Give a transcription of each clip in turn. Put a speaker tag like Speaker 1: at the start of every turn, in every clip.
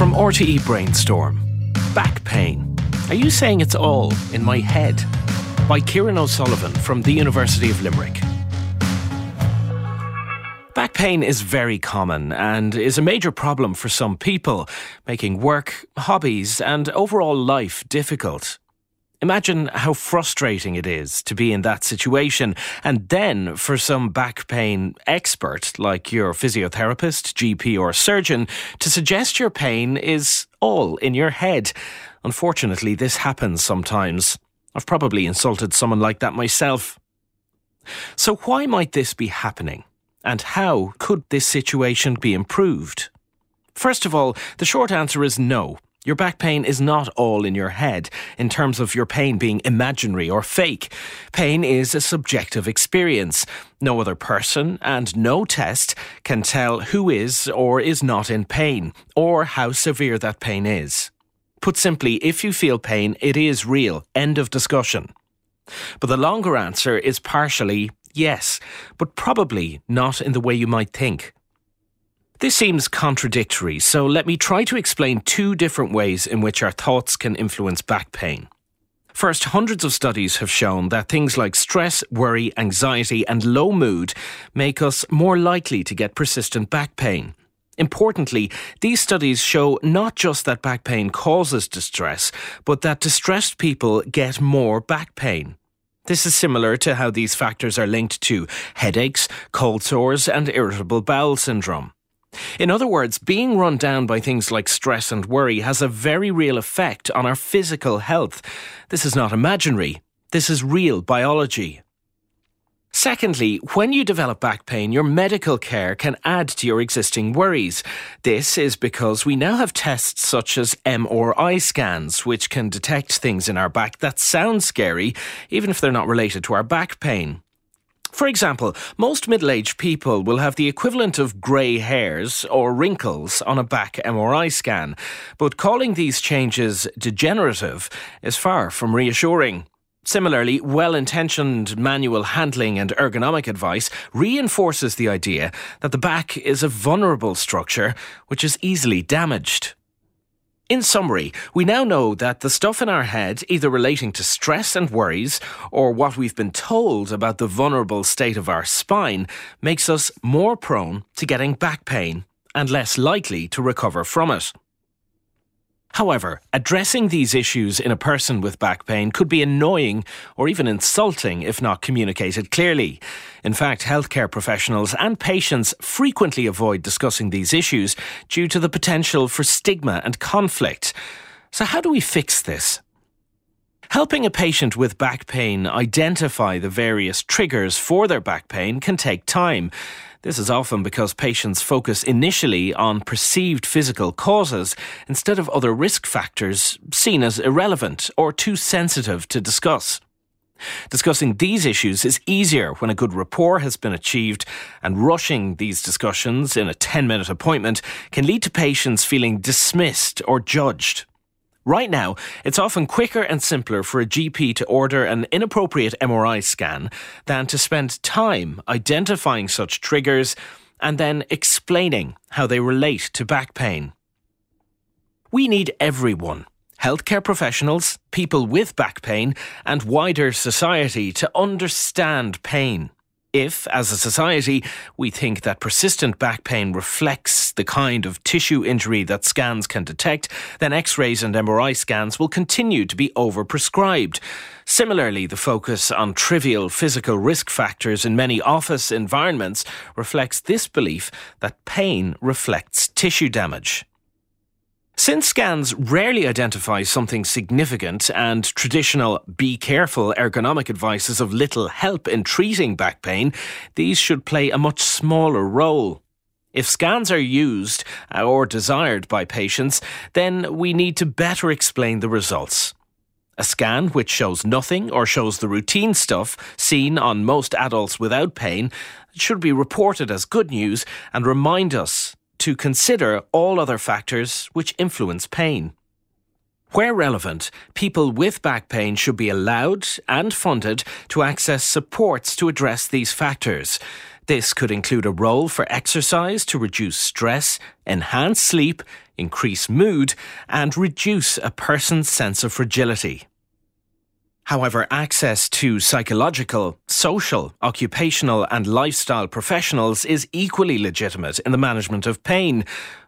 Speaker 1: From RTE Brainstorm Back pain. Are you saying it's all in my head? By Kieran O'Sullivan from the University of Limerick. Back pain is very common and is a major problem for some people, making work, hobbies, and overall life difficult. Imagine how frustrating it is to be in that situation, and then for some back pain expert, like your physiotherapist, GP, or surgeon, to suggest your pain is all in your head. Unfortunately, this happens sometimes. I've probably insulted someone like that myself. So, why might this be happening? And how could this situation be improved? First of all, the short answer is no. Your back pain is not all in your head in terms of your pain being imaginary or fake. Pain is a subjective experience. No other person and no test can tell who is or is not in pain or how severe that pain is. Put simply, if you feel pain, it is real. End of discussion. But the longer answer is partially yes, but probably not in the way you might think. This seems contradictory, so let me try to explain two different ways in which our thoughts can influence back pain. First, hundreds of studies have shown that things like stress, worry, anxiety, and low mood make us more likely to get persistent back pain. Importantly, these studies show not just that back pain causes distress, but that distressed people get more back pain. This is similar to how these factors are linked to headaches, cold sores, and irritable bowel syndrome. In other words, being run down by things like stress and worry has a very real effect on our physical health. This is not imaginary, this is real biology. Secondly, when you develop back pain, your medical care can add to your existing worries. This is because we now have tests such as MRI scans, which can detect things in our back that sound scary, even if they're not related to our back pain. For example, most middle aged people will have the equivalent of grey hairs or wrinkles on a back MRI scan, but calling these changes degenerative is far from reassuring. Similarly, well intentioned manual handling and ergonomic advice reinforces the idea that the back is a vulnerable structure which is easily damaged. In summary, we now know that the stuff in our head, either relating to stress and worries or what we've been told about the vulnerable state of our spine, makes us more prone to getting back pain and less likely to recover from it. However, addressing these issues in a person with back pain could be annoying or even insulting if not communicated clearly. In fact, healthcare professionals and patients frequently avoid discussing these issues due to the potential for stigma and conflict. So, how do we fix this? Helping a patient with back pain identify the various triggers for their back pain can take time. This is often because patients focus initially on perceived physical causes instead of other risk factors seen as irrelevant or too sensitive to discuss. Discussing these issues is easier when a good rapport has been achieved, and rushing these discussions in a 10 minute appointment can lead to patients feeling dismissed or judged. Right now, it's often quicker and simpler for a GP to order an inappropriate MRI scan than to spend time identifying such triggers and then explaining how they relate to back pain. We need everyone healthcare professionals, people with back pain, and wider society to understand pain. If, as a society, we think that persistent back pain reflects the kind of tissue injury that scans can detect, then X rays and MRI scans will continue to be overprescribed. Similarly, the focus on trivial physical risk factors in many office environments reflects this belief that pain reflects tissue damage. Since scans rarely identify something significant and traditional be careful ergonomic advice is of little help in treating back pain, these should play a much smaller role. If scans are used uh, or desired by patients, then we need to better explain the results. A scan which shows nothing or shows the routine stuff seen on most adults without pain should be reported as good news and remind us to consider all other factors which influence pain. Where relevant, people with back pain should be allowed and funded to access supports to address these factors. This could include a role for exercise to reduce stress, enhance sleep, increase mood, and reduce a person's sense of fragility. However, access to psychological, social, occupational, and lifestyle professionals is equally legitimate in the management of pain.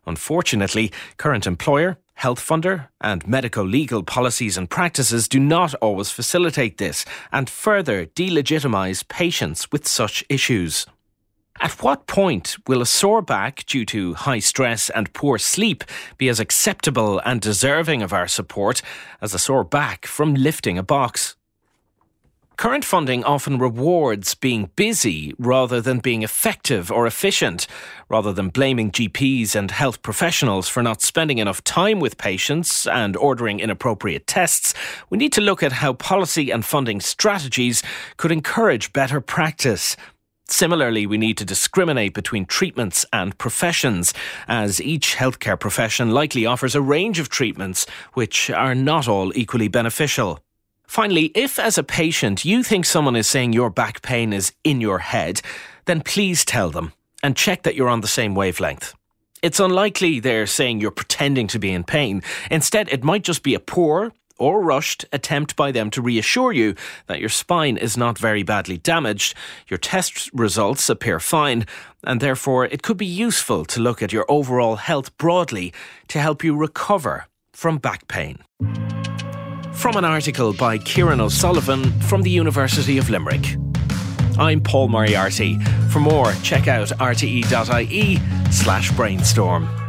Speaker 1: Unfortunately, current employer, health funder, and medico legal policies and practices do not always facilitate this and further delegitimize patients with such issues. At what point will a sore back due to high stress and poor sleep be as acceptable and deserving of our support as a sore back from lifting a box? Current funding often rewards being busy rather than being effective or efficient. Rather than blaming GPs and health professionals for not spending enough time with patients and ordering inappropriate tests, we need to look at how policy and funding strategies could encourage better practice. Similarly, we need to discriminate between treatments and professions, as each healthcare profession likely offers a range of treatments which are not all equally beneficial. Finally, if as a patient you think someone is saying your back pain is in your head, then please tell them and check that you're on the same wavelength. It's unlikely they're saying you're pretending to be in pain. Instead, it might just be a poor, or rushed attempt by them to reassure you that your spine is not very badly damaged, your test results appear fine, and therefore it could be useful to look at your overall health broadly to help you recover from back pain. From an article by Kieran O'Sullivan from the University of Limerick. I'm Paul Moriarty. For more, check out rte.ie slash brainstorm.